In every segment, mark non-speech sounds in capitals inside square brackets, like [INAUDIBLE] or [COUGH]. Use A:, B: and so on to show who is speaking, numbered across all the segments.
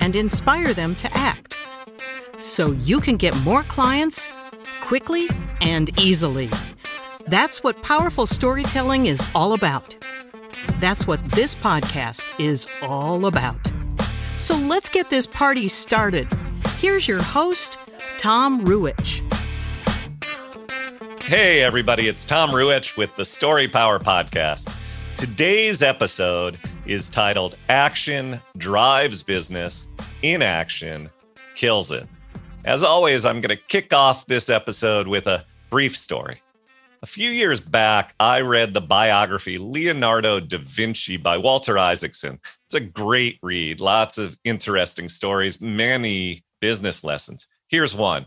A: and inspire them to act so you can get more clients quickly and easily. That's what powerful storytelling is all about. That's what this podcast is all about. So let's get this party started. Here's your host, Tom Ruwitch.
B: Hey, everybody, it's Tom Ruwitch with the Story Power Podcast. Today's episode is titled Action Drives Business, Inaction Kills It. As always, I'm going to kick off this episode with a brief story. A few years back, I read the biography Leonardo da Vinci by Walter Isaacson. It's a great read, lots of interesting stories, many business lessons. Here's one.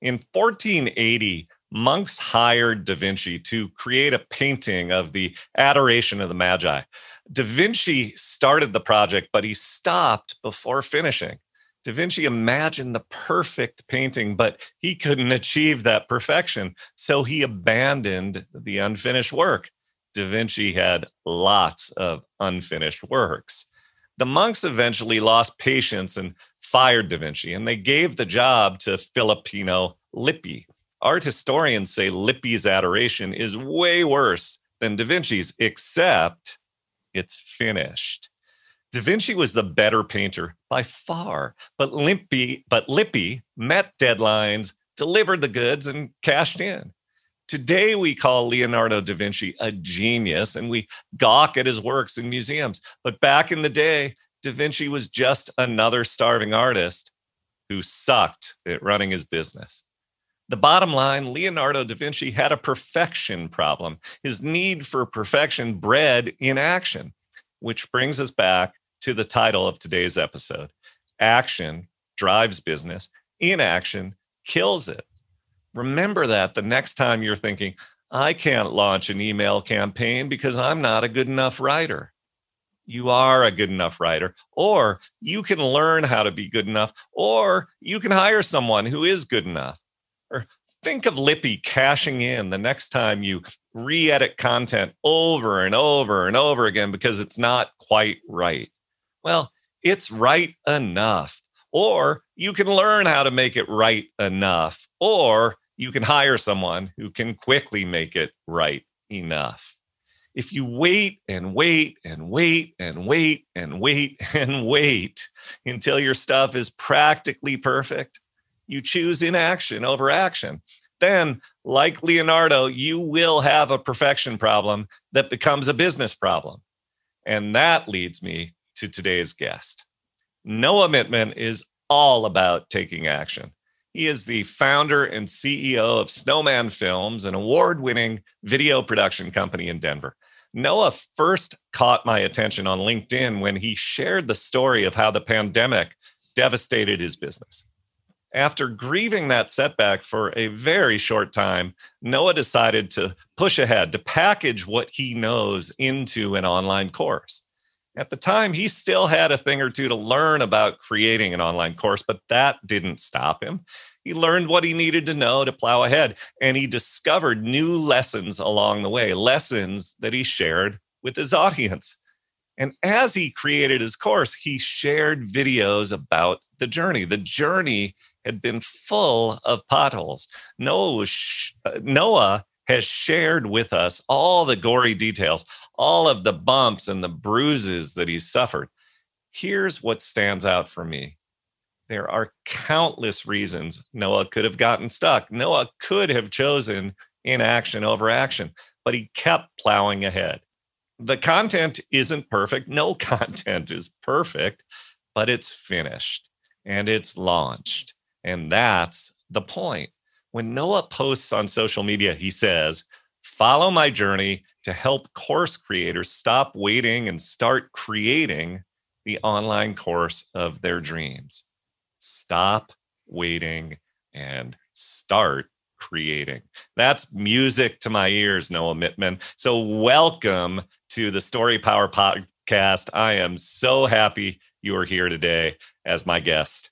B: In 1480, monks hired Da Vinci to create a painting of the Adoration of the Magi. Da Vinci started the project, but he stopped before finishing. Da Vinci imagined the perfect painting, but he couldn't achieve that perfection. So he abandoned the unfinished work. Da Vinci had lots of unfinished works. The monks eventually lost patience and fired Da Vinci, and they gave the job to Filippino Lippi. Art historians say Lippi's adoration is way worse than Da Vinci's, except it's finished. Da Vinci was the better painter by far, but Lippi, but Lippi met deadlines, delivered the goods, and cashed in. Today, we call Leonardo da Vinci a genius and we gawk at his works in museums. But back in the day, da Vinci was just another starving artist who sucked at running his business. The bottom line Leonardo da Vinci had a perfection problem. His need for perfection bred inaction, which brings us back to the title of today's episode Action drives business, inaction kills it. Remember that the next time you're thinking, I can't launch an email campaign because I'm not a good enough writer. You are a good enough writer, or you can learn how to be good enough, or you can hire someone who is good enough. Think of Lippi cashing in the next time you re edit content over and over and over again because it's not quite right. Well, it's right enough. Or you can learn how to make it right enough. Or you can hire someone who can quickly make it right enough. If you wait and wait and wait and wait and wait [LAUGHS] and wait until your stuff is practically perfect, you choose inaction over action. Then, like Leonardo, you will have a perfection problem that becomes a business problem. And that leads me to today's guest. Noah Mittman is all about taking action. He is the founder and CEO of Snowman Films, an award winning video production company in Denver. Noah first caught my attention on LinkedIn when he shared the story of how the pandemic devastated his business. After grieving that setback for a very short time, Noah decided to push ahead, to package what he knows into an online course. At the time, he still had a thing or two to learn about creating an online course, but that didn't stop him. He learned what he needed to know to plow ahead, and he discovered new lessons along the way, lessons that he shared with his audience. And as he created his course, he shared videos about the journey. The journey had been full of potholes. Noah uh, Noah has shared with us all the gory details, all of the bumps and the bruises that he's suffered. Here's what stands out for me there are countless reasons Noah could have gotten stuck. Noah could have chosen inaction over action, but he kept plowing ahead. The content isn't perfect. No [LAUGHS] content is perfect, but it's finished and it's launched. And that's the point. When Noah posts on social media, he says, Follow my journey to help course creators stop waiting and start creating the online course of their dreams. Stop waiting and start creating. That's music to my ears, Noah Mittman. So, welcome to the Story Power Podcast. I am so happy you are here today as my guest.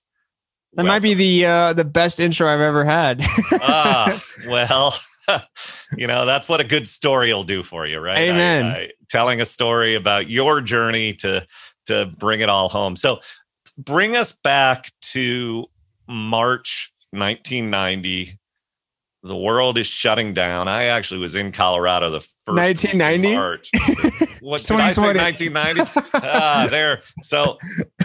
C: That welcome. might be the uh, the best intro I've ever had. [LAUGHS]
B: ah, well, [LAUGHS] you know that's what a good story will do for you, right?
C: Amen. I,
B: I, telling a story about your journey to to bring it all home. So, bring us back to March 1990 the world is shutting down. I actually was in Colorado the first 1990 March. what did I say? 1990. ah, there. So,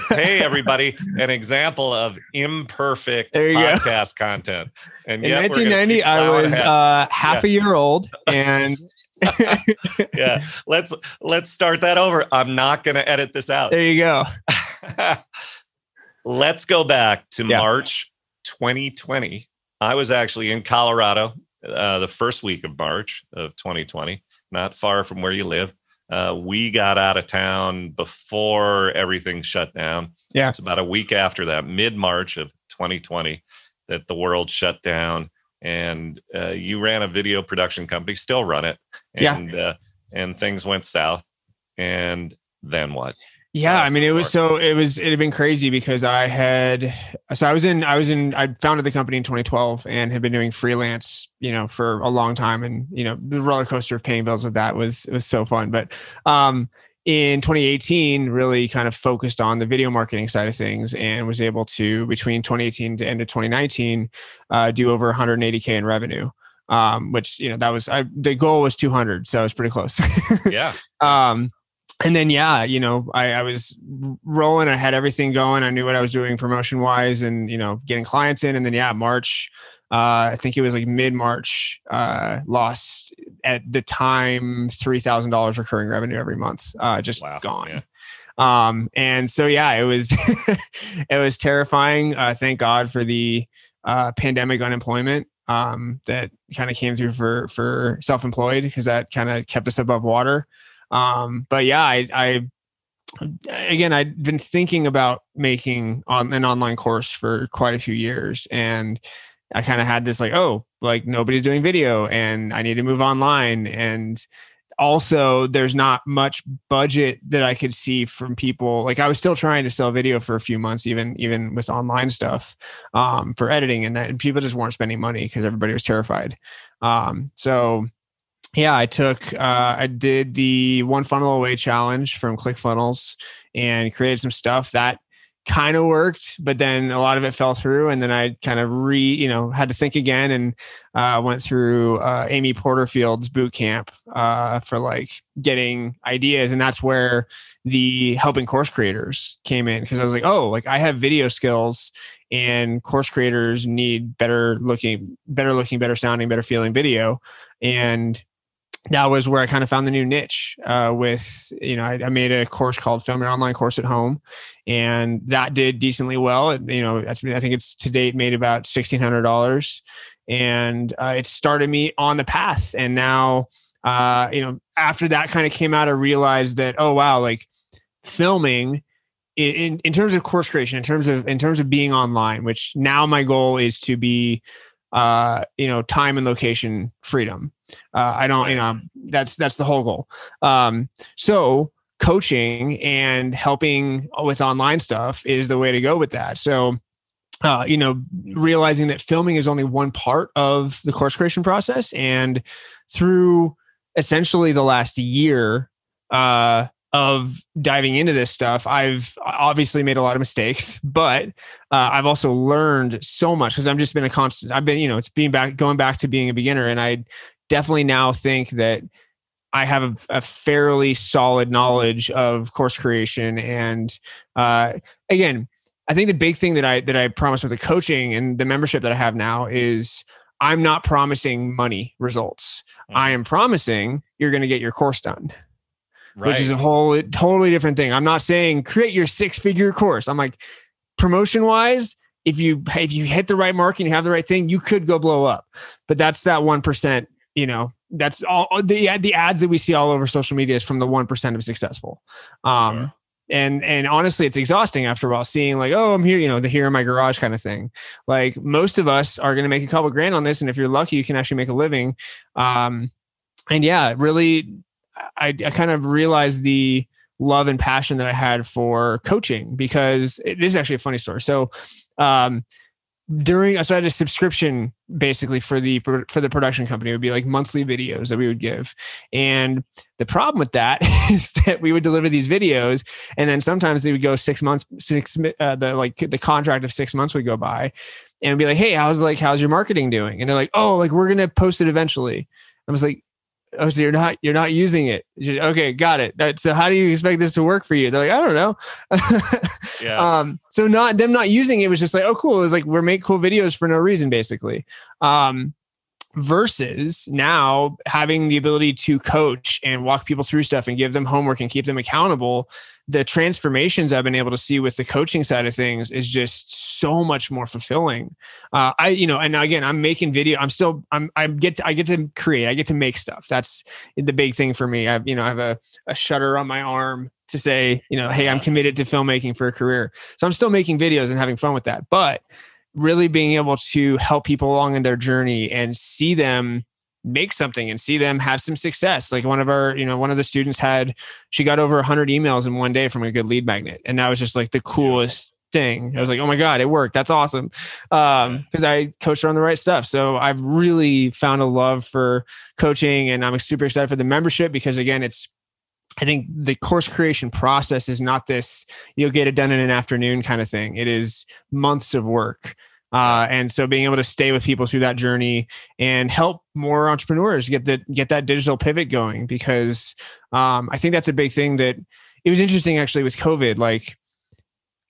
B: hey everybody, an example of imperfect podcast go. content.
C: And in 1990, I was uh, half yeah. a year old, and [LAUGHS]
B: yeah, let's let's start that over. I'm not going to edit this out.
C: There you go. [LAUGHS]
B: let's go back to yeah. March 2020 I was actually in Colorado uh, the first week of March of 2020, not far from where you live. Uh, we got out of town before everything shut down.
C: Yeah.
B: It's about a week after that, mid March of 2020, that the world shut down. And uh, you ran a video production company, still run it. And,
C: yeah. Uh,
B: and things went south. And then what?
C: Yeah, I mean, it was so it was it had been crazy because I had so I was in I was in I founded the company in 2012 and had been doing freelance, you know, for a long time, and you know, the roller coaster of paying bills with that was it was so fun. But um, in 2018, really kind of focused on the video marketing side of things, and was able to between 2018 to end of 2019 uh, do over 180k in revenue. Um, which you know that was I, the goal was 200, so it was pretty close.
B: yeah. [LAUGHS]
C: Um, and then yeah you know I, I, was rolling. I had everything going. I knew what i was doing promotion wise and you know getting clients in. And then yeah march uh, i think it was like mid-march uh, lost at the time $3000 recurring revenue every month uh, just wow. gone. Yeah. um, and so yeah it was [LAUGHS] it was terrifying. Uh, thank god for the uh, pandemic unemployment um, that kind of came through for for self-employed because that kind of kept us above water um, but yeah, I, I again i'd been thinking about making on an online course for quite a few years and i kind of had this like oh like nobody's doing video and i need to move online. And also there's not much budget that i could see from people like i was still trying to sell video for a few months even even with online stuff um, for editing and that and people just weren't spending money because everybody was terrified. Um, so yeah, I took, uh, I did the one funnel away challenge from ClickFunnels and created some stuff that kind of worked, but then a lot of it fell through. And then I kind of re, you know, had to think again and uh, went through uh, Amy Porterfield's boot camp uh, for like getting ideas. And that's where the helping course creators came in because I was like, oh, like I have video skills and course creators need better looking, better looking, better sounding, better feeling video. And that was where I kind of found the new niche uh, with, you know, I, I, made a course called Film Your Online Course at Home, and that did decently well. It, you know, I think it's to date made about $1,600 and uh, it started me on the path. And now, uh, you know, after that kind of came out, I realized that, oh, wow, like filming in, in terms of course creation, in terms of, in terms of being online, which now my goal is to be, uh, you know, time and location freedom. Uh, I don't, you know, that's that's the whole goal. Um, so coaching and helping with online stuff is the way to go with that. So, uh, you know, realizing that filming is only one part of the course creation process, and through essentially the last year, uh, of diving into this stuff, I've obviously made a lot of mistakes, but uh, I've also learned so much because I've just been a constant. I've been, you know, it's being back, going back to being a beginner, and I definitely now think that I have a, a fairly solid knowledge of course creation, and uh, again, I think the big thing that I that I promise with the coaching and the membership that I have now is I'm not promising money results. Mm-hmm. I am promising you're going to get your course done right. which is a whole totally different thing. I'm not saying create your six figure course. I'm like promotion wise, if you if you hit the right mark and you have the right thing, you could go blow up. But that's that one percent. You know, that's all the the ads that we see all over social media is from the one percent of successful. Um, sure. and and honestly it's exhausting after a while seeing like oh i'm here you know the here in my garage kind of thing like most of us are going to make a couple grand on this and if you're lucky you can actually make a living um and yeah really i i kind of realized the love and passion that i had for coaching because it, this is actually a funny story so um during so I had a subscription basically for the for the production company. It would be like monthly videos that we would give, and the problem with that [LAUGHS] is that we would deliver these videos, and then sometimes they would go six months, six uh, the like the contract of six months would go by, and be like, hey, how's like how's your marketing doing? And they're like, oh, like we're gonna post it eventually. I was like, oh, so you're not you're not using it. okay, got it. That, so how do you expect this to work for you? They're like, I don't know. [LAUGHS] yeah. Um, so not them not using it was just like, oh, cool. It was like we're make cool videos for no reason, basically. Um, versus now having the ability to coach and walk people through stuff and give them homework and keep them accountable the transformations I've been able to see with the coaching side of things is just so much more fulfilling. Uh, I, you know, and again, I'm making video. I'm still, I'm, I get, to, I get to create. I get to make stuff. That's the big thing for me. I, have you know, I have a, a shutter on my arm to say, you know, hey, I'm committed to filmmaking for a career. So I'm still making videos and having fun with that. But really being able to help people along in their journey and see them make something and see them have some success. Like one of our, you know, one of the students had, she got over 100 emails in one day from a good lead magnet. And that was just like the coolest thing. I was like, oh my God, it worked. That's awesome. Um, because I coached her on the right stuff. So I've really found a love for coaching and I'm super excited for the membership because again, it's I think the course creation process is not this you'll get it done in an afternoon kind of thing. It is months of work. Uh, and so being able to stay with people through that journey and help more entrepreneurs get that get that digital pivot going because um, I think that's a big thing that it was interesting actually with COVID like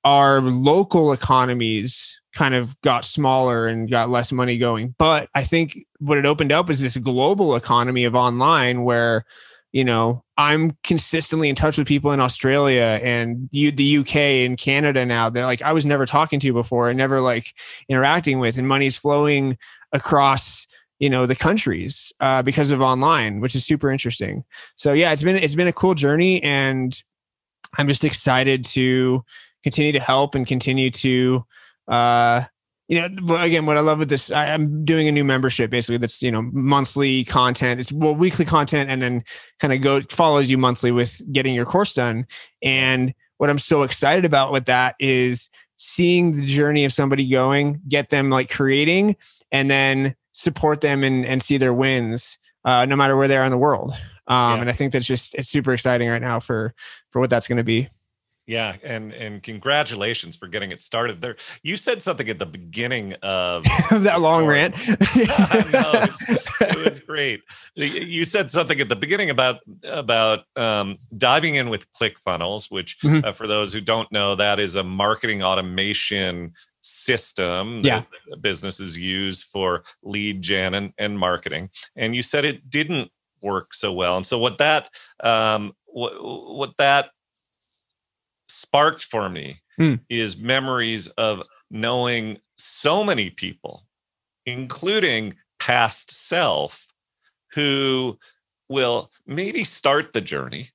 C: our local economies kind of got smaller and got less money going. But I think what it opened up is this global economy of online where you know i'm consistently in touch with people in australia and you, the uk and canada now they're like i was never talking to before and never like interacting with and money's flowing across you know the countries uh, because of online which is super interesting. So yeah it's been it's been a cool journey and i'm just excited to continue to help and continue to uh, you know, again, what I love with this, I, am doing a new membership basically that's, you know, monthly content. It's well, weekly content and then kind of go follows you monthly with getting your course done. And what I'm so excited about with that is seeing the journey of somebody going, get them like creating and then support them and, and see their wins, uh, no matter where they are in the world. Um, yeah. And I think that's just, it's super exciting right now for, for what that's going to be.
B: Yeah, and and congratulations for getting it started there. You said something at the beginning of [LAUGHS]
C: that long rant. [LAUGHS] no,
B: it was, it was, great. You said something at the beginning about about um, diving in with ClickFunnels, which mm-hmm. uh, for those who don't know, that is a marketing automation system
C: yeah.
B: that businesses use for lead gen and, and marketing. And you said it didn't work so well. And so what that um, what, what that sparked for me mm. is memories of knowing so many people, including past self, who will maybe start the journey.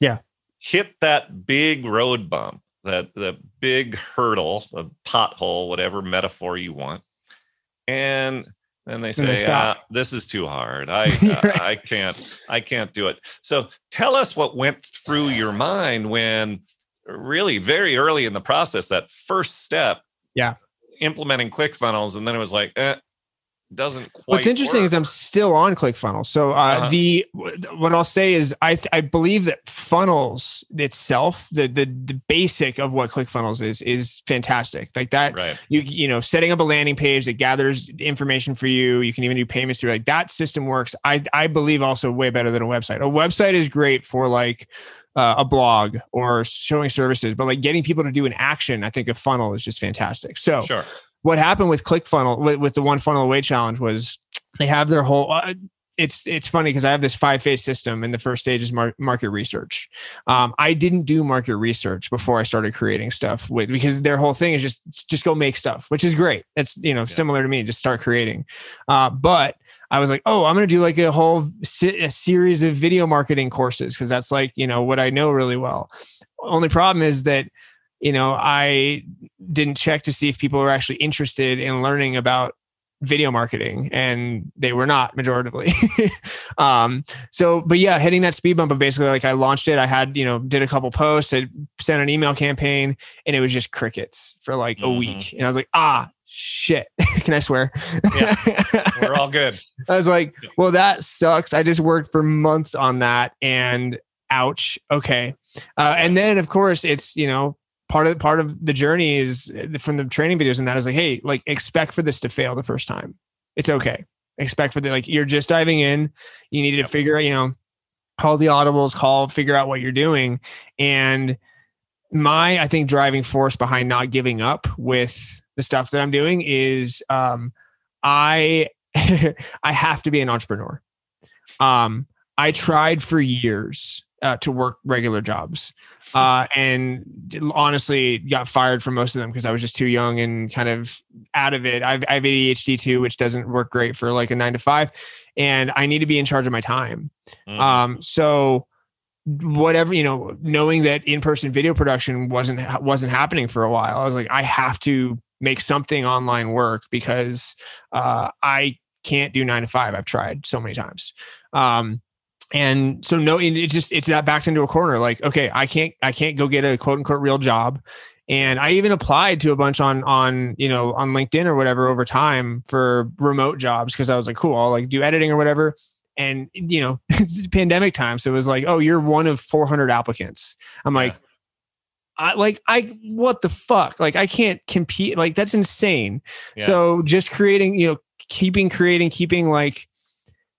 C: Yeah.
B: Hit that big road bump, that the big hurdle, the pothole, whatever metaphor you want. And then they say, ah, "This is too hard. [LAUGHS] I uh, I can't I can't do it." So tell us what went through your mind when really very early in the process, that first step,
C: yeah,
B: implementing ClickFunnels, and then it was like, eh, doesn't quite.
C: What's interesting
B: work.
C: is I'm still on ClickFunnels. So uh, uh-huh. the what I'll say is I I believe that funnels itself, the the the basic of what ClickFunnels is, is fantastic. Like that,
B: right.
C: you you know, setting up a landing page that gathers information for you. You can even do payments through like that system works. I I believe also way better than a website. A website is great for like uh, a blog or showing services, but like getting people to do an action, I think a funnel is just fantastic. So,
B: sure.
C: what happened with ClickFunnel with, with the one funnel away challenge was they have their whole. Uh, it's it's funny because I have this five phase system, and the first stage is mar- market research. Um, I didn't do market research before I started creating stuff with because their whole thing is just just go make stuff, which is great. It's you know yeah. similar to me, just start creating. Uh, but I was like, oh, I'm going to do like a whole a series of video marketing courses because that's like, you know, what I know really well. only problem is that you know I didn't check to see if people were actually interested in learning about video marketing and they were not majoritively [LAUGHS] um so but yeah hitting that speed bump of basically like i launched it i had you know did a couple posts i sent an email campaign and it was just crickets for like mm-hmm. a week and i was like ah shit. [LAUGHS] Can i swear?
B: Yeah. [LAUGHS] We're all good.
C: I was like well that sucks. I just worked for months on that and ouch. Okay. Uh, and then of course it's you know part of part of the journey is uh, from the training videos and that is like hey like expect for this to fail the first time. It's okay. Expect for the like you're just diving in. You need to figure out you know call the audibles call figure out what you're doing. And my i think driving force behind not giving up with the stuff that i'm doing is um i [LAUGHS] i have to be an entrepreneur um i tried for years uh, to work regular jobs uh, and honestly got fired from most of them because I was just too young and kind of out of it. I've, I have ADHD too, which doesn't work great for like a nine to five, and I need to be in charge of my time. Mm. Um, so whatever you know, knowing that in person video production wasn't wasn't happening for a while, I was like, I have to make something online work because uh, I can't do nine to five. I've tried so many times. Um, and so no it just it's that backed into a corner like okay i can't i can't go get a quote unquote real job and i even applied to a bunch on on you know on linkedin or whatever over time for remote jobs because i was like cool i'll like do editing or whatever and you know it's [LAUGHS] pandemic time so it was like oh you're one of 400 applicants i'm like I like I what the fuck? Like I can't compete. Like that's insane. Yeah. So just creating, you know, keeping creating, keeping like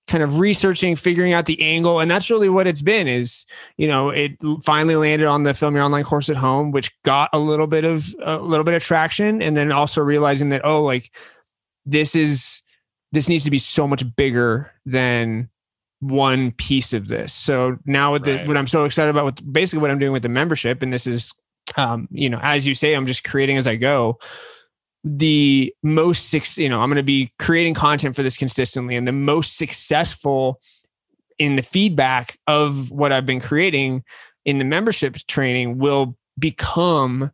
C: kind of researching, figuring out the angle. And that's really what it's been is, you know, it finally landed on the film your online course at home, which got a little bit of a little bit of traction. And then also realizing that, oh, like this is this needs to be so much bigger than one piece of this. So now with the, what I'm so excited about with basically what I'm doing with the membership, and this is um, you know, as you say, I'm just creating as I go. The most six you know i'm going to be creating content for this consistently and the most successful in the feedback of what i've been creating in the membership training will become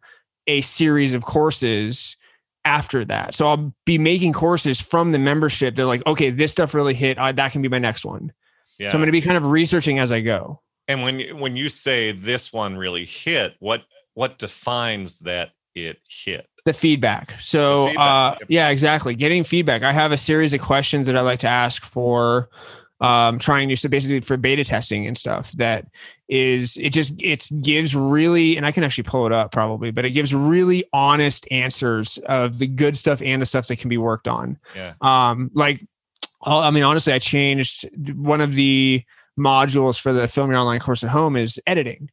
C: a series of courses after that. So i'll be making courses from the membership they're like okay this stuff really hit uh, that can be my next one. Yeah. so i'm going to be kind of researching as i go.
B: And when when you say this one really hit what what defines that it hit
C: the feedback. So, the feedback. Uh, yeah, exactly. Getting feedback. I have a series of questions that I like to ask for um, trying to so basically for beta testing and stuff that is it just it gives really and I can actually pull it up probably, but it gives really honest answers of the good stuff and the stuff that can be worked on.
B: Yeah.
C: Um, like I mean, honestly, I changed one of the modules for the film your online course at home is editing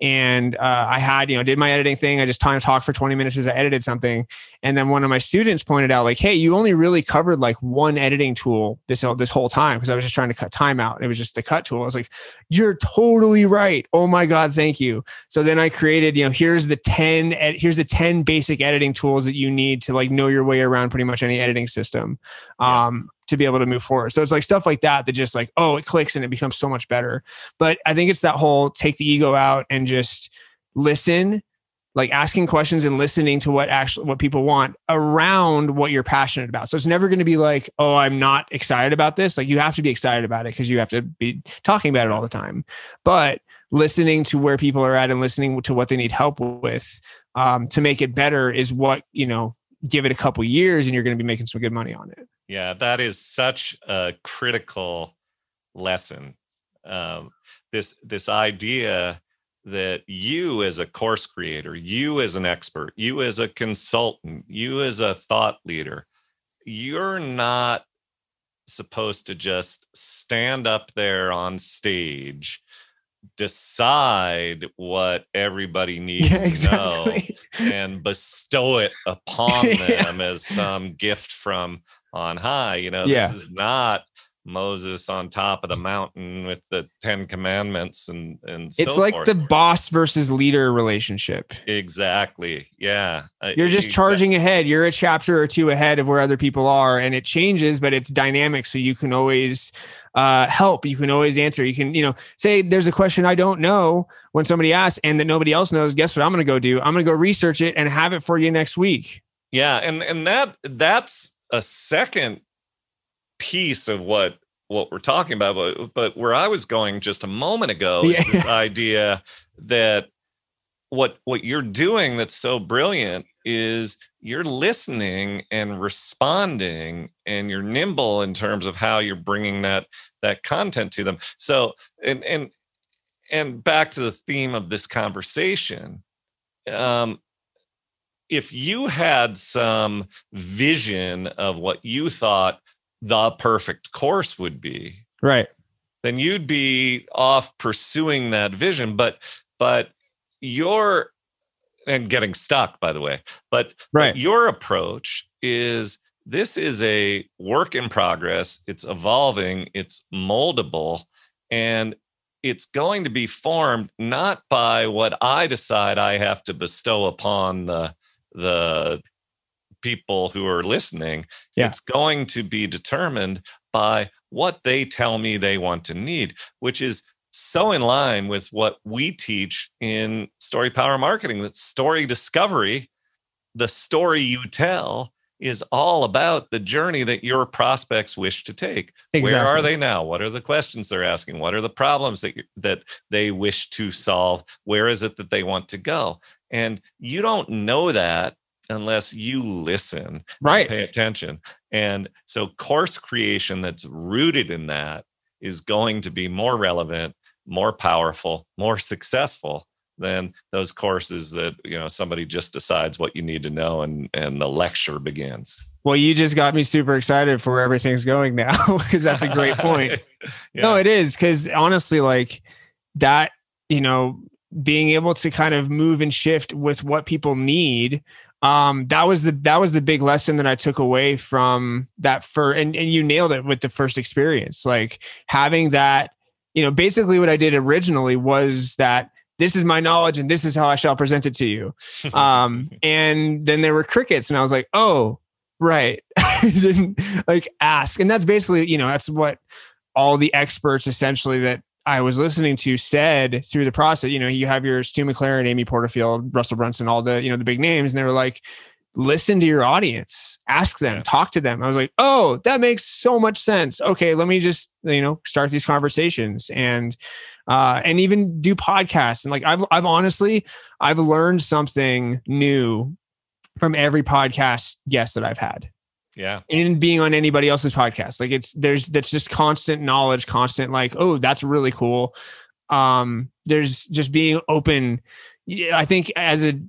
C: and uh, I had, you know, did my editing thing. I just time talk for 20 minutes as I edited something. And then one of my students pointed out, like, hey, you only really covered like one editing tool this, this whole time because I was just trying to cut time out. It was just the cut tool. I was like, you're totally right. Oh my God, thank you. So then I created, you know, here's the 10, ed- here's the 10 basic editing tools that you need to like know your way around pretty much any editing system. Um, to be able to move forward. So it's like stuff like that that just like, oh, it clicks and it becomes so much better. But I think it's that whole take the ego out and just listen, like asking questions and listening to what actually what people want around what you're passionate about. So it's never going to be like, oh, I'm not excited about this. Like you have to be excited about it because you have to be talking about it all the time. But listening to where people are at and listening to what they need help with um, to make it better is what you know give it a couple years and you're going to be making some good money on it
B: yeah, that is such a critical lesson. Um, this this idea that you as a course creator, you as an expert, you as a consultant, you as a thought leader, you're not supposed to just stand up there on stage decide what everybody [LAUGHS] needs yeah, exactly. to know and bestow it [LAUGHS] upon them yeah. as some gift from on high. You know, yeah. this is not Moses on top of the mountain with the Ten Commandments and and
C: it's
B: so
C: like
B: forth.
C: the boss versus leader relationship.
B: exactly yeah.
C: You're just
B: you-
C: charging ahead. You're a chapter or two ahead of where other people are, and it changes, but it's dynamic. So you can always uh, help. You can always answer. You can, you know, say there's a question I don't know when somebody asks and that nobody else knows. Guess what I'm going to go do? I'm going to go research it and have it for you next week.
B: Yeah, and and that that's a second piece of what what we're talking about. But, but where I was going just a moment ago [LAUGHS]
C: Yeah.
B: is this idea that what what you're doing that's so brilliant is you're listening and responding and you're nimble in terms of how you're bringing that that content to them so and and and back to the theme of this conversation um if you had some vision of what you thought the perfect course would be
C: Right.
B: then you'd be off pursuing that vision but but your and getting stuck by the way but
C: Right.
B: your approach is this is a work in progress it's evolving it's moldable and it's going to be formed not by what i decide i have to bestow upon the the people who are listening
C: Yeah.
B: it's going to be determined by what they tell me they want to need which is so in line with what we teach in story power marketing that story discovery the story you tell is all about the journey that your prospects wish to take. Where are they now? What are the questions they're asking? What are the problems that that they wish to solve? Where is it that they want to go? And you don't know that unless you listen
C: Right.
B: pay attention and so course creation that's rooted in that is going to be more relevant more powerful more successful than those courses that you know somebody just decides what you need to know and and the lecture begins
C: Well, you just got me super excited for where everything's going now [LAUGHS] because that's a great point. [LAUGHS] No, it is because honestly, like that, you know, being able to kind of move and shift with what people need. Um, that was the that was the big lesson that I took away from that for and, and you nailed it with the first experience. Like having that, you know, basically what I did originally was that this is my knowledge and this is how I shall present it to you. [LAUGHS] Um, and then there were crickets, and I was like, oh, right. [LAUGHS] I didn't like ask. And that's basically, you know, that's what all the experts essentially that I was listening to said through the process. You know, you have your Stu McLaren, Amy Porterfield, Russell Brunson, all the, you know, the big names, and they were like, listen to your audience, ask them, talk to them. I was like, oh, that makes so much sense. Okay, let me just, you know, start these conversations and uh and even do podcasts. And like I've I've honestly I've learned something new from every podcast guest that I've had
B: yeah
C: in being on anybody else's podcast. Like it's there's that's just constant knowledge, constant like, oh, that's really cool. Um, there's just being open. Yeah, I think as a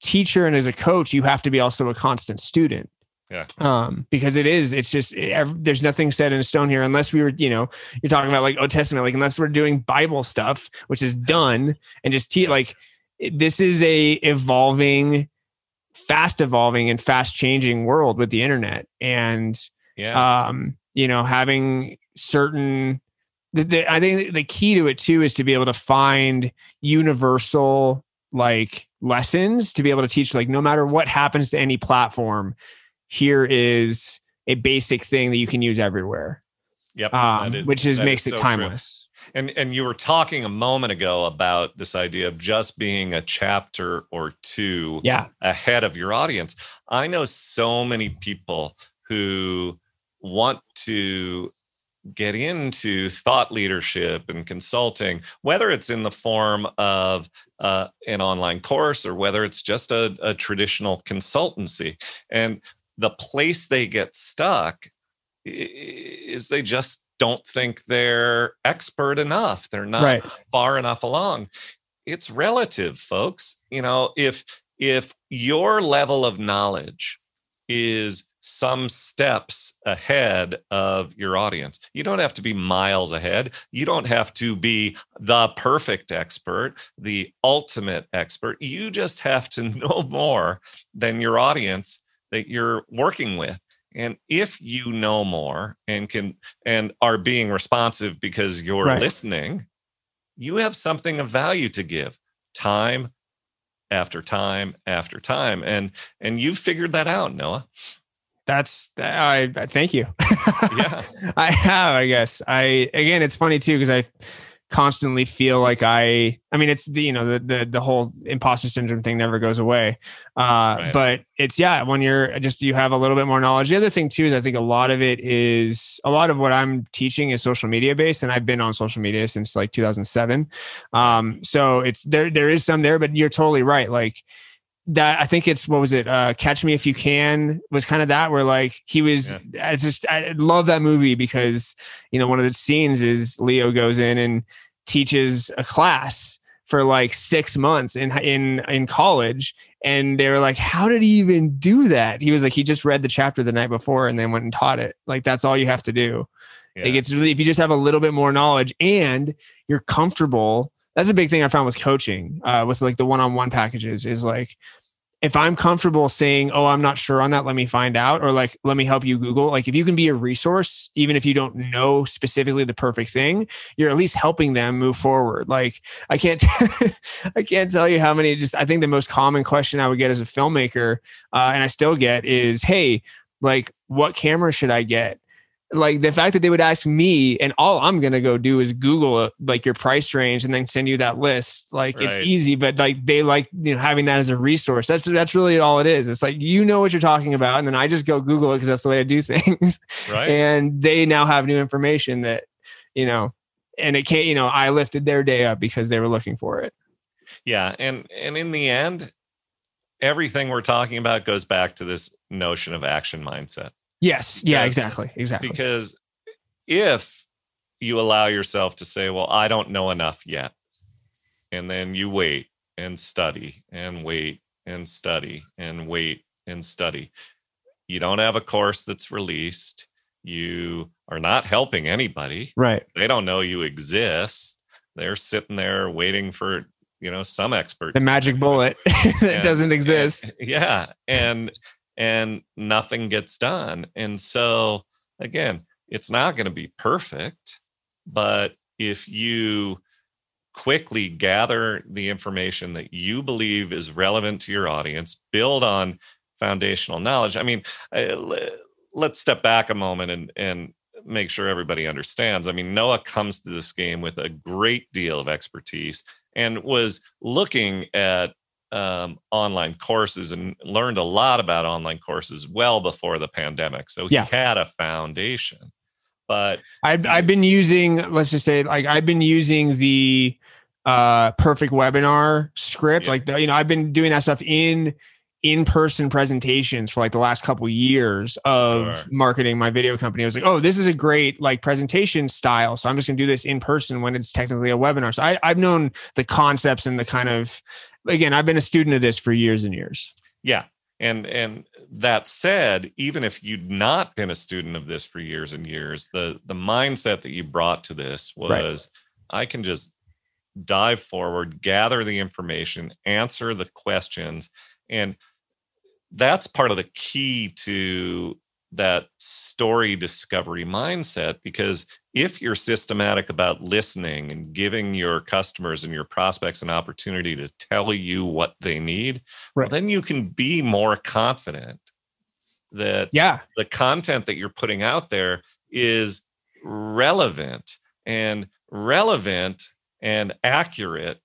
C: teacher and as a coach, you have to be also a constant student.
B: Yeah.
C: Um, because it is, it's just ev- there's nothing set in stone here unless we were, you know, you're talking about like Old Testament, like unless we're doing Bible stuff, which is done and just te- like it- this is a evolving, fast evolving and fast changing world with the internet. And
B: yeah
C: um, you know, having certain. The, the, I think the key to it too is to be able to find universal like lessons to be able to teach like no matter what happens to any platform, here is a basic thing that you can use everywhere,
B: yep
C: um,
B: is-
C: which is makes
B: is
C: it
B: so true. And and you were talking a moment ago about this idea of just being a chapter or two
C: Yeah,
B: ahead of your audience. I know so many people who want to get into thought leadership and consulting, whether it's in the form of uh, an online course or whether it's just a, a traditional consultancy. And the place they get stuck is they just don't think they're expert enough. They're not
C: right.
B: far enough along. It's relative folks. You know if if your level of knowledge is some steps ahead of your audience you don't have to be miles ahead. You don't have to be the perfect expert the ultimate expert. You just have to [LAUGHS] know more than your audience that you're working with And if you know more and can and are being responsive because you're
C: Right.
B: listening, you have something of value to give. Time after time after time. And and you've figured that out, Noah.
C: That's I I- thank you. [LAUGHS]
B: Yeah.
C: I have, I guess. I again, it's funny too because I constantly feel like I. I mean, it's the you know the the the whole imposter syndrome thing never goes away. Uh,
B: Right.
C: But it's yeah, when you're just you have a little bit more knowledge. The other thing too is I think a lot of it is a lot of what I'm teaching is social media based, and I've been on social media since like 2007. Um, so it's there. There is some there, but you're totally right. Like that i think it's what was it uh catch me if you can was kind of that where like he was
B: Yeah.
C: i just i love that movie because you know one of the scenes is leo goes in and teaches a class for like six months in in in college and they were like how did he even do that he was like he just read the chapter the night before and then went and taught it like that's all you have to do
B: Yeah.
C: like it's really if you just have a little bit more knowledge and you're comfortable. That's a big thing I found with coaching, uh, with like the one-on-one packages is like if I'm comfortable saying, "Oh, I'm not sure on that, let me find out," or like, "Let me help you Google." Like if you can be a resource, even if you don't know specifically the perfect thing, you're at least helping them move forward. Like I can't, [LAUGHS] I can't tell you how many. Just I think the most common question I would get as a filmmaker, uh, and I still get is, "Hey, like, what camera should I get?" Like the fact that they would ask me and all i'm gonna go do is google uh, like your price range and then send you that list. Like it's easy but like they like you know having that as a resource. That's that's really all it is. It's like you know what you're talking about and then i just go google it because that's the way i do [LAUGHS] things.
B: Right.
C: and they now have new information that you know and it can't you know i lifted their day up because they were looking for it.
B: Yeah, and and in the end, everything we're talking about goes back to this notion of action mindset.
C: Yes yeah exactly exactly
B: Because if you allow yourself to say, "Well, I don't know enough yet," and then you wait and study and wait and study and wait and study, you don't have a course that's released. You are not helping anybody.
C: right
B: They don't know you exist. They're sitting there waiting for you know some expert
C: the magic bullet [LAUGHS] that doesn't
B: and-
C: exist
B: yeah and and nothing gets done and so again it's not going to be perfect but if you quickly gather the information that you believe is relevant to your audience build on foundational knowledge i mean eh, let's step back a moment and and make sure everybody understands. I mean noah comes to this game with a great deal of expertise and was looking at um, online courses and learned a lot about online courses well before the pandemic. So he
C: Yeah.
B: had a foundation. But
C: I've I've been using let's just say like I've been using the uh perfect webinar script
B: Yeah.
C: like the, you know I've been doing that stuff in in-person presentations for like the last couple years of
B: Sure.
C: marketing my video company. I was like, oh, this is a great like presentation style. So I'm just gonna do this in person when it's technically a webinar. So I, I've known the concepts and the kind of again, I've been a student of this for years and years.
B: yeah. And and that said, even if you'd not been a student of this for years and years, the the mindset that you brought to this
C: Right.
B: was I can just dive forward, gather the information, answer the questions. And that's part of the key to that story discovery mindset because if you're systematic about listening and giving your customers and your prospects an opportunity to tell you what they need well, then you can be more confident that
C: Yeah.
B: the content that you're putting out there is relevant and relevant and accurate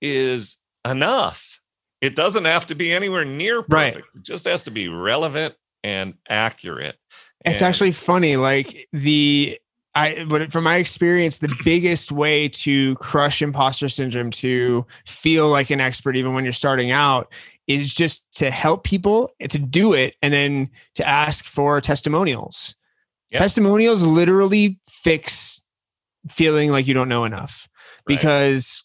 B: is enough. It doesn't have to be anywhere near
C: Right.
B: perfect. It just has to be relevant and accurate.
C: It's
B: And-
C: actually funny. Like the I but from my experience, the biggest way to crush imposter syndrome to feel like an expert even when you're starting out is just to help people to do it and then to ask for testimonials.
B: Yeah.
C: Testimonials literally fix feeling like you don't know enough
B: Right.
C: because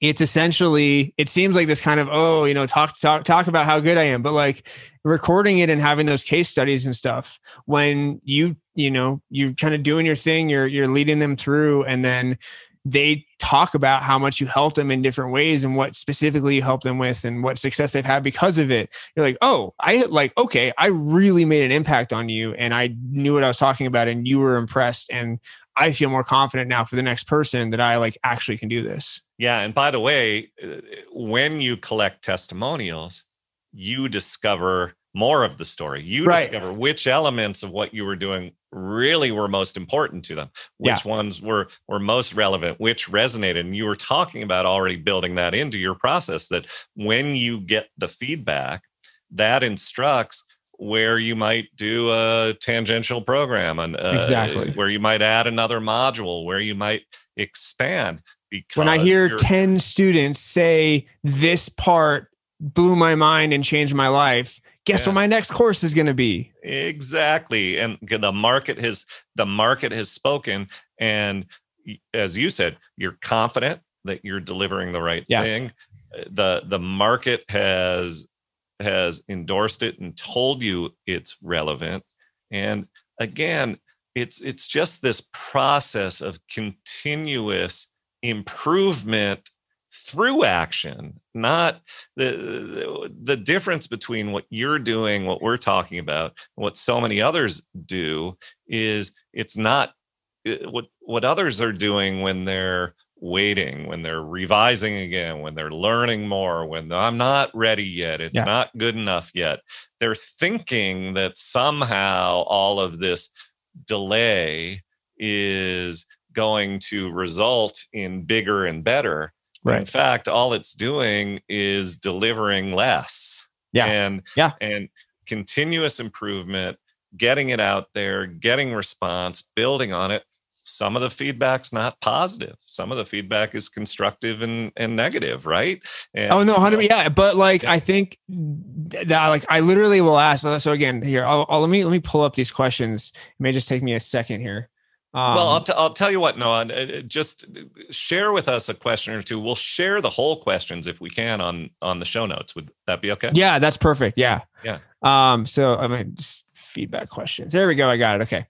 C: it's essentially it seems like this kind of oh you know talk talk talk about how good I am but like recording it and having those case studies and stuff when you you know you're kind of doing your thing you're you're leading them through and then they talk about how much you helped them in different ways and what specifically you helped them with and what success they've had because of it. You're like, oh, I like, okay, I really made an impact on you and I knew what I was talking about and you were impressed. And I feel more confident now for the next person that I like actually can do this.
B: Yeah. And by the way, uh, when you collect testimonials, you discover more of the story. You right. discover which elements of what you were doing really were most important to them, which yeah. ones were were most relevant, which resonated. And you were talking about already building that into your process that when you get the feedback, that instructs where you might do a tangential program and uh,
C: exactly
B: where you might add another module where you might expand
C: because when i hear 10 students say this part blew my mind and changed my life guess yeah. what my next course is going to be
B: exactly and the market has the market has spoken and as you said you're confident that you're delivering the right yeah. thing the the market has has endorsed it and told you it's relevant. And again it's it's just this process of continuous improvement through action not the the difference between what you're doing what we're talking about what so many others do is it's not eh, what what others are doing when they're waiting, when they're revising again, when they're learning more, when I'm not ready yet, it's yeah. not good enough yet. They're thinking that somehow all of this delay is going to result in bigger and better. Right. In fact, all it's doing is delivering less.
C: Yeah.
B: And
C: yeah.
B: And continuous improvement, getting it out there, getting response, building on it some of the feedback's not positive some of the feedback is constructive and, and negative right and,
C: oh no 100 yeah but like i think that like i literally will ask so again here I'll, I'll, let me let me pull up these questions it may just take me a second here
B: um, well, I'll, t- I'll tell you what, Noah, uh, just share with us a question or two. We'll share the whole questions if we can on on the show notes. Would that be okay?
C: Yeah, that's perfect. Yeah.
B: Yeah.
C: Um. So I mean, just feedback questions. There we go. I got it. Okay.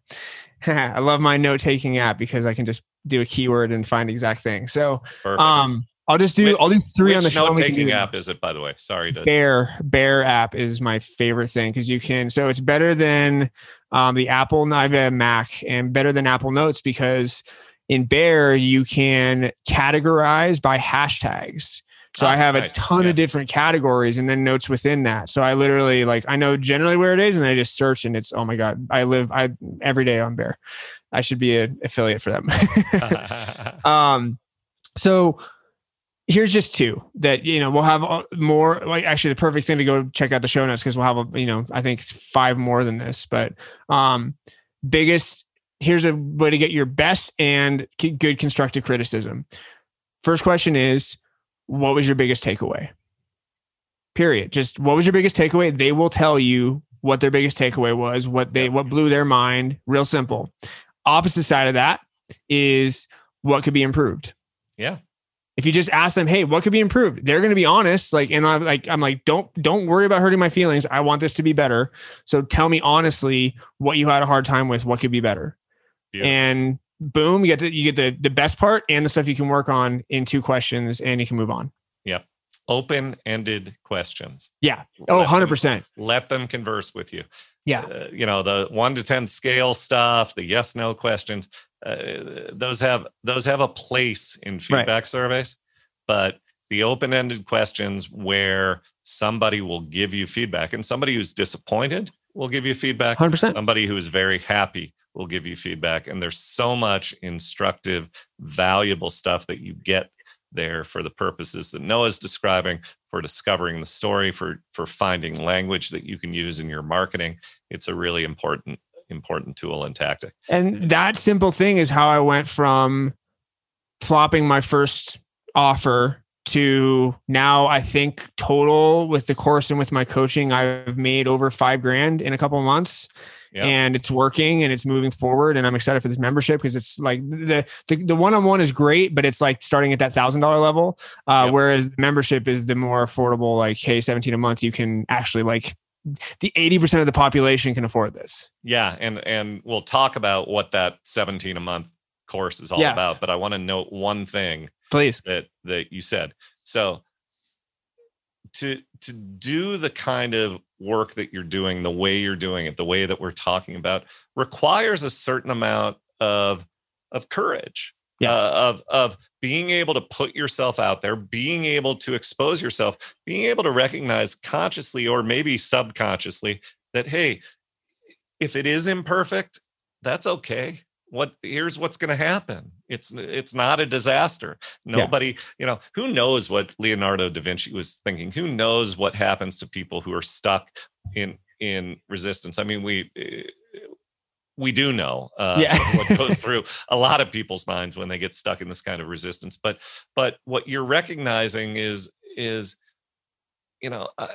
C: [LAUGHS] I love my note taking app because I can just do a keyword and find exact thing. So, Perfect. um, I'll just do. Which, I'll do three on the show.
B: Note taking app is it? By the way, sorry. To...
C: Bear Bear app is my favorite thing because you can. So it's better than um, the Apple. I have a Mac and better than Apple Notes because in Bear you can categorize by hashtags. So oh, I have nice. a ton yeah. of different categories and then notes within that. So I literally like I know generally where it is and I just search and it's oh my god, I live I every day on Bear. I should be an affiliate for them. [LAUGHS] [LAUGHS] um so here's just two that you know we'll have uh, more like actually the perfect thing to go check out the show notes because we'll have a you know I think five more than this but um biggest here's a way to get your best and good constructive criticism. First question is what was your biggest takeaway? Period. Just what was your biggest takeaway? They will tell you what their biggest takeaway was, what they what blew their mind. Real simple. Opposite side of that is what could be improved.
B: Yeah.
C: If you just ask them, hey, what could be improved? They're going to be honest. Like, and I'm like, I'm like, don't don't worry about hurting my feelings. I want this to be better. So tell me honestly what you had a hard time with. What could be better? Yeah. And boom, you get the, you get the the best part and the stuff you can work on in two questions, and you can move on.
B: Yep. Open ended questions.
C: Yeah. Oh, 100 percent.
B: Let them converse with you.
C: Yeah.
B: Uh, you know the one to ten scale stuff, the yes no questions. Uh, those have those have a place in feedback right. surveys, but the open ended questions where somebody will give you feedback and somebody who's disappointed will give you feedback.
C: 100%.
B: Somebody who is very happy will give you feedback. And there's so much instructive, valuable stuff that you get there for the purposes that Noah's describing for discovering the story, for for finding language that you can use in your marketing. It's a really important important tool and tactic.
C: And that simple thing is how I went from flopping my first offer to now I think total with the course and with my coaching I've made over 5 grand in a couple months and it's working and it's moving forward. And I'm excited for this membership because it's like the the, the one-on-one is great, but it's like starting at that thousand dollar level. Uh, yep. whereas membership is the more affordable, like, hey, 17 a month, you can actually like the 80% of the population can afford this.
B: Yeah. And and we'll talk about what that 17 a month course is all
C: Yeah.
B: about, but I want to note one thing
C: Please.
B: that that you said. So to to do the kind of work that you're doing, the way you're doing it, the way that we're talking about, requires a certain amount of of courage.
C: Yeah.
B: Uh, of of being able to put yourself out there, being able to expose yourself, being able to recognize consciously or maybe subconsciously that hey, if it is imperfect, that's okay. What here's what's going to happen. It's it's not a disaster. Nobody, you know, who knows what Leonardo da Vinci was thinking? Who knows what happens to people who are stuck in in resistance? I mean, we we do know uh,
C: Yeah.
B: what goes [LAUGHS] through a lot of people's minds when they get stuck in this kind of resistance. But but what you're recognizing is is you know I,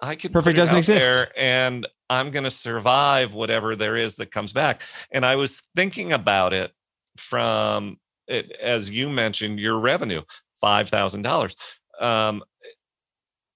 B: I could
C: Perfect doesn't exist.
B: there and I'm going to survive whatever there is that comes back. And I was thinking about it from it, as you mentioned your revenue five thousand dollars. Um,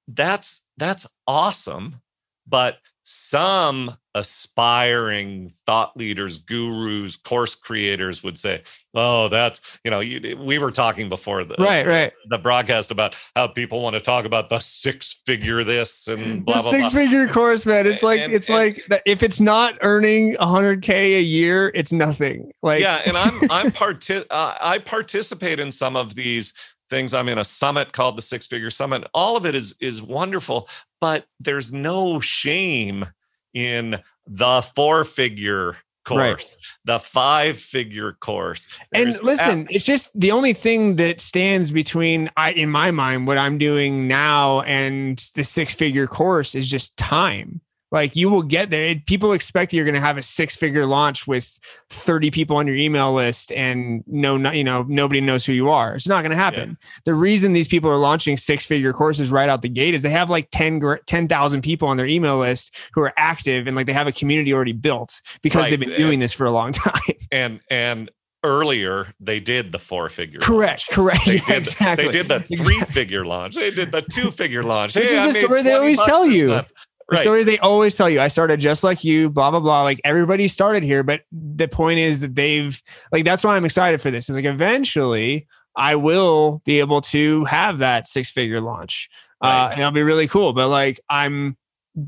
B: that's that's awesome, but some aspiring thought leaders, gurus, course creators would say, "Oh, that's you know." You, we were talking before the
C: Right, right.
B: the broadcast about how people want to talk about the six figure this and blah
C: the
B: blah
C: six
B: blah.
C: figure course, man. It's like
B: And-
C: it's
B: and-
C: like that if it's not earning 100k a year, it's nothing. Like
B: yeah, and I'm I'm [LAUGHS] [LAUGHS] parti- uh, I participate in some of these things. I'm in a summit called the Six Figure Summit. All of it is is wonderful, but there's no shame in the four figure
C: Right.
B: course, the five figure course.
C: and
B: There's
C: listen, it's just the only thing that stands between I in my mind what I'm doing now and the six figure course is just time. Like you will get there. It- people expect you're going to have a six figure launch with 30 people on your email list and no, no you know, nobody knows who you are. It's not going to happen. The reason these people are launching six figure courses right out the gate is they have like 10 10,000 people on their email list who are active and like they have a community already built because
B: Right.
C: they've been doing this for a long [LAUGHS] time.
B: and and earlier they did the four figure.
C: correct. Correct.
B: They [LAUGHS]
C: Yeah,
B: did,
C: exactly.
B: they did the three figure launch. They did the two figure launch.
C: Which
B: Hey,
C: is the story they always tell you.
B: month.
C: The
B: Right.
C: story they always tell you. I started just like you, blah blah blah. Like everybody started here, but the point is that they've like that's why I'm excited for this. Is like eventually I will be able to have that six figure launch, uh,
B: Right.
C: and it'll be really cool. But like I'm,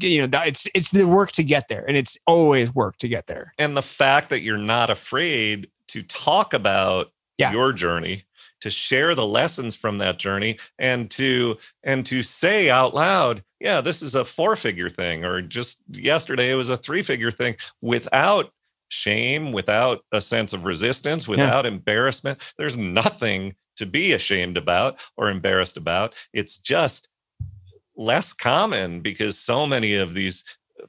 C: you know, that- it's it's the work to get there, and it's always work to get there.
B: and the fact that you're not afraid to talk about
C: Yeah.
B: your journey to share the lessons from that journey and to and to say out loud yeah this is a four figure thing or just yesterday it was a three figure thing without shame without a sense of resistance without embarrassment. There's nothing to be ashamed about or embarrassed about. It's just less common because so many of these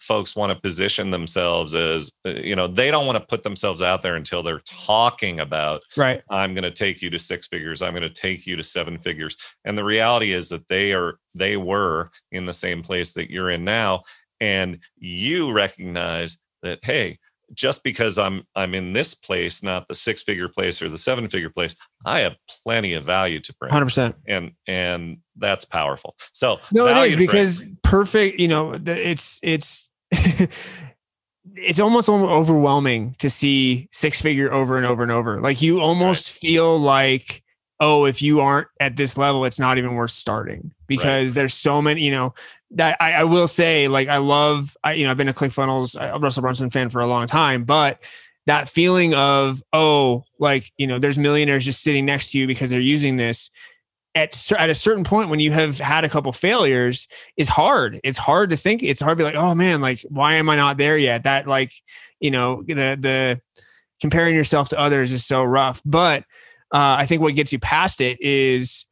B: folks want to position themselves as uh, you know they don't want to put themselves out there until they're talking about
C: Right.
B: i'm going to take you to six figures i'm going to take you to seven figures and the reality is that they are they were in the same place that you're in now and you recognize that hey just because i'm i'm in this place not the six figure place or the seven figure place i have plenty of value to bring
C: Hundred percent.
B: and and that's powerful so
C: No, it is
B: to bring.
C: because perfect. You know, it's it's [LAUGHS] it's almost overwhelming to see six figure over and over and over. Like you almost feel like, oh, if you aren't at this level, it's not even worth starting because there's so many. You know, that I, I will say, like I love. I you know I've been a ClickFunnels, a uh, Russell Brunson fan for a long time, but that feeling of oh, like you know, there's millionaires just sitting next to you because they're using this at at a certain point when you have had a couple failures is hard. It's hard to think. It's hard to be like, oh man, like why am I not there yet? That like you know the the comparing yourself to others is so rough. But uh, I think what gets you past it is.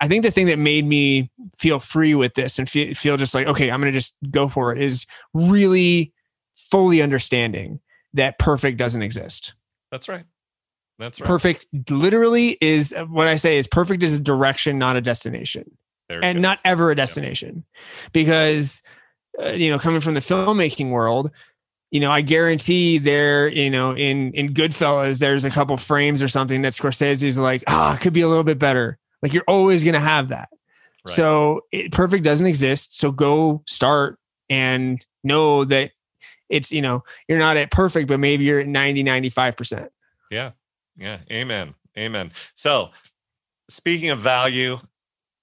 C: I think the thing that made me feel free with this and feel, feel just like, okay, I'm to just go for it is really fully understanding that perfect doesn't exist.
B: that's right that's right.
C: Perfect literally is what I say is perfect is a direction, not a destination. And
B: goes.
C: not ever a destination. Because uh, you know coming from the filmmaking world you know i guarantee there you know in in goodfellas there's a couple frames or something that scorsese's like ah it could be a little bit better. Like you're always going to have that.
B: Right.
C: so it, perfect doesn't exist so go start and know that it's you know you're not at perfect but maybe you're at 90 95%
B: Yeah. Yeah. Amen. Amen. So, speaking of value,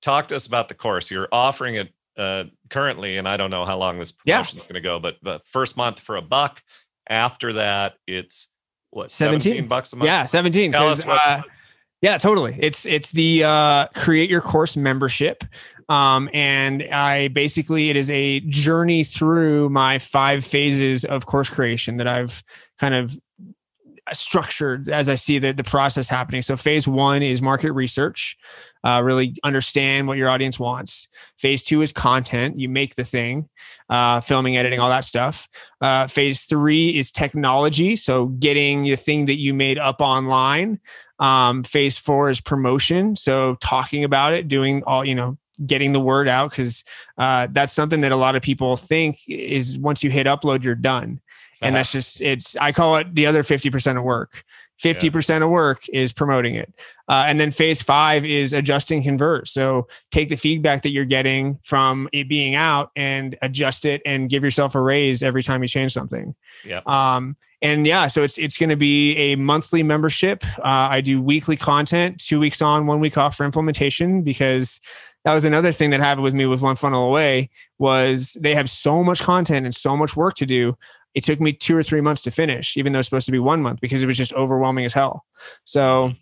B: talk to us about the course. You're offering it uh, currently, and I don't know how long this promotion is going to go, but the first month for a buck. After that, it's what 17, 17 bucks a month.
C: Yeah, 17. Tell us what, uh, yeah, totally. It's it's the uh, create your course membership. Um, and I basically it is a journey through my five phases of course creation that I've kind of structured as I see the, the process happening. So phase one is market research, uh, really understand what your audience wants. Phase two is content. You make the thing, uh, filming, editing, all that stuff. Uh, phase three is technology. So getting the thing that you made up online. Um, phase four is promotion. So talking about it, doing all, you know, getting the word out because uh, that's something that a lot of people think is once you hit upload, you're done and that's just it's i call it the other 50% of work. 50% yeah. of work is promoting it. Uh, and then phase five is adjusting convert so take the feedback that you're getting from it being out and adjust it and give yourself a raise every time you change something.
B: Yeah.
C: Um, and yeah so it's it's going to be a monthly membership. Uh, i do weekly content two weeks on one week off for implementation because that was another thing that happened with me with one funnel away was they have so much content and so much work to do it took me two or three months to finish, even though it's supposed to be one month because it was just overwhelming as hell. So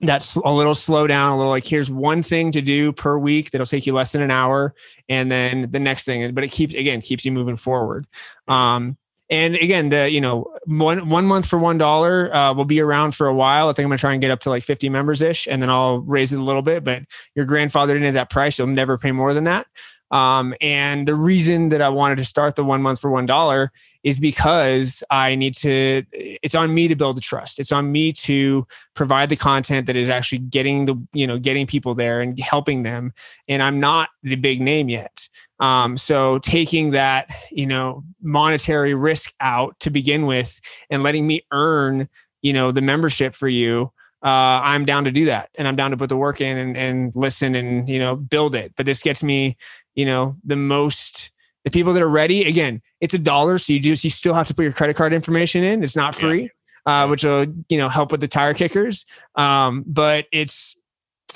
C: that's a little slow down, a little like here's one thing to do per week that'll take you less than an hour, and then the next thing. But it keeps again keeps you moving forward. Um, and again, the you know one one month for one dollar uh, will be around for a while. I think I'm gonna try and get up to like 50 members ish, and then I'll raise it a little bit. But your grandfather into that price, you'll never pay more than that. Um, and the reason that I wanted to start the one month for one dollar is because I need to, it's on me to build the trust. It's on me to provide the content that is actually getting the, you know, getting people there and helping them. And I'm not the big name yet. Um, so taking that, you know, monetary risk out to begin with and letting me earn, you know, the membership for you uh, I'm down to do that and I'm down to put the work in and, and listen and, you know, build it. But this gets me, you know, the most, the people that are ready, again, it's a dollar. So you just, you still have to put your credit card information in. It's not free, yeah. uh, which will, you know, help with the tire kickers. Um, but it's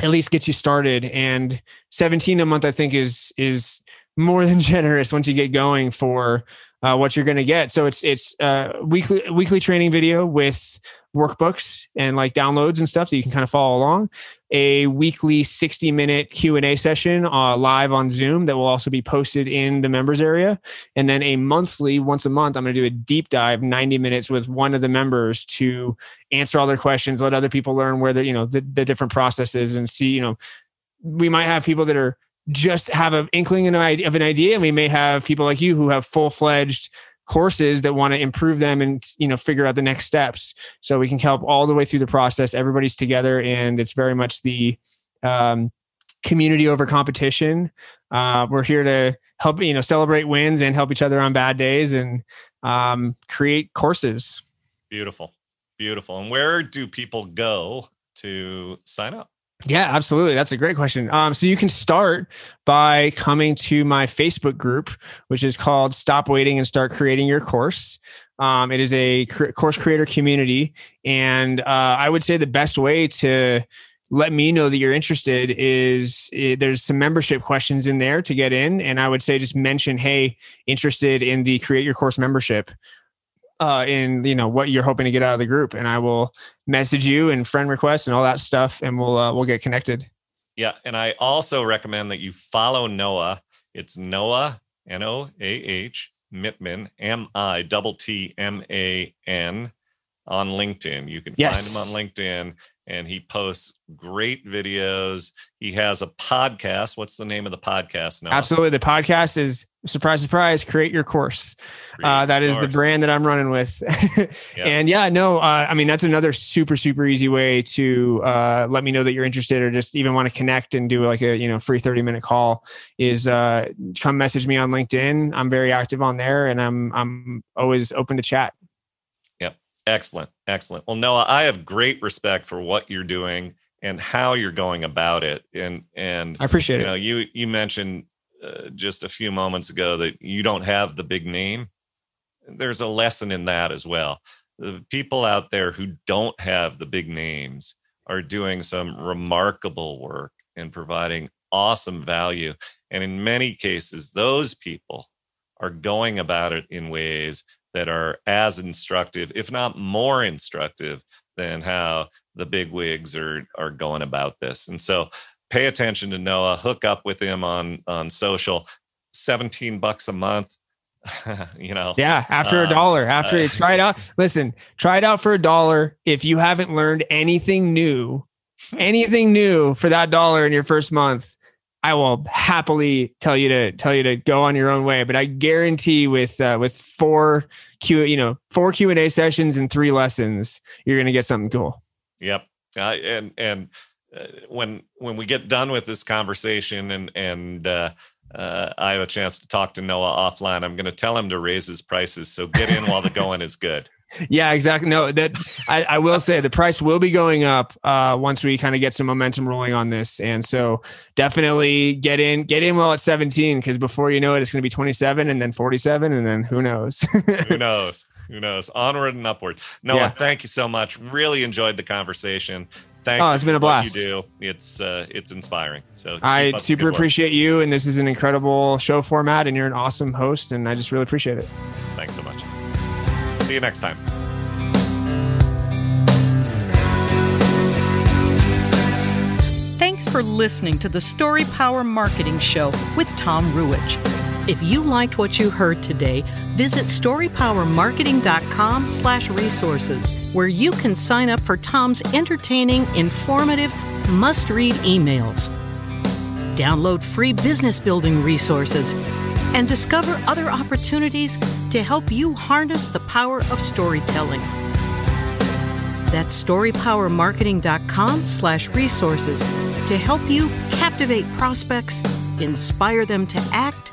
C: at least gets you started and 17 a month, I think is, is more [LAUGHS] than generous once you get going for, uh, what you're going to get. So it's, it's, uh, weekly, weekly training video with, workbooks and like downloads and stuff so you can kind of follow along. A weekly 60 minute q&a session uh, live on zoom that will also be posted in the members area. And then a monthly once a month i'm going to do a deep dive 90 minutes with one of the members to answer all their questions let other people learn where the you know the, the different processes and see you know we might have people that are just have an inkling of an idea and we may have people like you who have full-fledged courses that want to improve them and you know figure out the next steps. So we can help all the way through the process. Everybody's together and it's very much the um, community over competition. Uh, we're here to help you know celebrate wins and help each other on bad days and um, create courses.
B: Beautiful. Beautiful. And where do people go to sign up
C: yeah, absolutely. That's a great question. Um, so you can start by coming to my Facebook group, which is called Stop Waiting and Start Creating Your Course. Um, it is a course creator community. And uh, I would say the best way to let me know that you're interested is it, eh, there's some membership questions in there to get in. And I would say just mention, hey, interested in the Create Your Course membership uh, in you know what you're hoping to get out of the group, and I will message you and friend request and all that stuff, and we'll uh, we'll get connected.
B: Yeah, and I also recommend that you follow Noah. It's Noah N O A H Mittman M I double T M A N on LinkedIn. You can yes. find him on LinkedIn and he posts great videos. He has a podcast. What's the name of the podcast now?
C: Absolutely. The podcast is surprise, surprise, create your course. Create uh, that is course. the brand that I'm running with. [LAUGHS] yep. And yeah, no, uh, I mean, that's another super, super easy way to uh, let me know that you're interested or just even want to connect and do like a, you know, free 30 minute call is uh, come message me on LinkedIn. I'm very active on there and I'm, I'm always open to chat.
B: Excellent. Excellent. Well, Noah, I have great respect for what you're doing and how you're going about it. And, and
C: I appreciate
B: you
C: it.
B: Know, you, you mentioned uh, just a few moments ago that you don't have the big name. There's a lesson in that as well. the people out there who don't have the big names are doing some remarkable work and providing awesome value. And in many cases, those people are going about it in ways that are as instructive, if not more instructive, than how the big wigs are are going about this. And so pay attention to Noah, hook up with him on on social. 17 bucks a month. [LAUGHS] you know.
C: Yeah, after um, a dollar. After uh, try it out. [LAUGHS] Listen, try it out for a dollar. If you haven't learned anything new, anything new for that dollar in your first month, I will happily tell you to tell you to go on your own way. But I guarantee with uh, with four Q, you know, four Q and A sessions and three lessons, you're going to get something cool.
B: Yep, uh, and and uh, when when we get done with this conversation and and uh, uh, I have a chance to talk to Noah offline, I'm going to tell him to raise his prices. So get in while the [LAUGHS] going is good.
C: Yeah, exactly. No, that I, I, will say the price will be going up uh, once we kind of get some momentum rolling on this, and so definitely get in, get in while it's 17, because before you know it, it's going to be 27, and then 47, and then who knows?
B: who [LAUGHS] knows? Who knows? Onward and upward. Noah, yeah. thank you so much. Really enjoyed the conversation. Thank
C: oh, it's been a blast.
B: you do. It's uh, it's inspiring. So
C: I super appreciate you, and this is an incredible show format, and you're an awesome host, and I just really appreciate it.
B: Thanks so much. See you next time.
A: Thanks for listening to the Story Power Marketing Show with Tom Ruwitch. If you liked what you heard today, visit storypowermarketing.com slash resources, where you can sign up for Tom's entertaining, informative, must-read emails. Download free business building resources and discover other opportunities to help you harness the power of storytelling. That's storypowermarketing.com slash resources to help you captivate prospects, inspire them to act,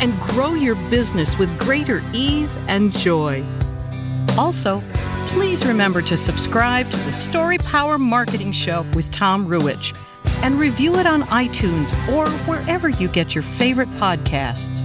A: and grow your business with greater ease and joy. Also, please remember to subscribe to the Story Power Marketing Show with Tom Ruwitch and review it on iTunes or wherever you get your favorite podcasts.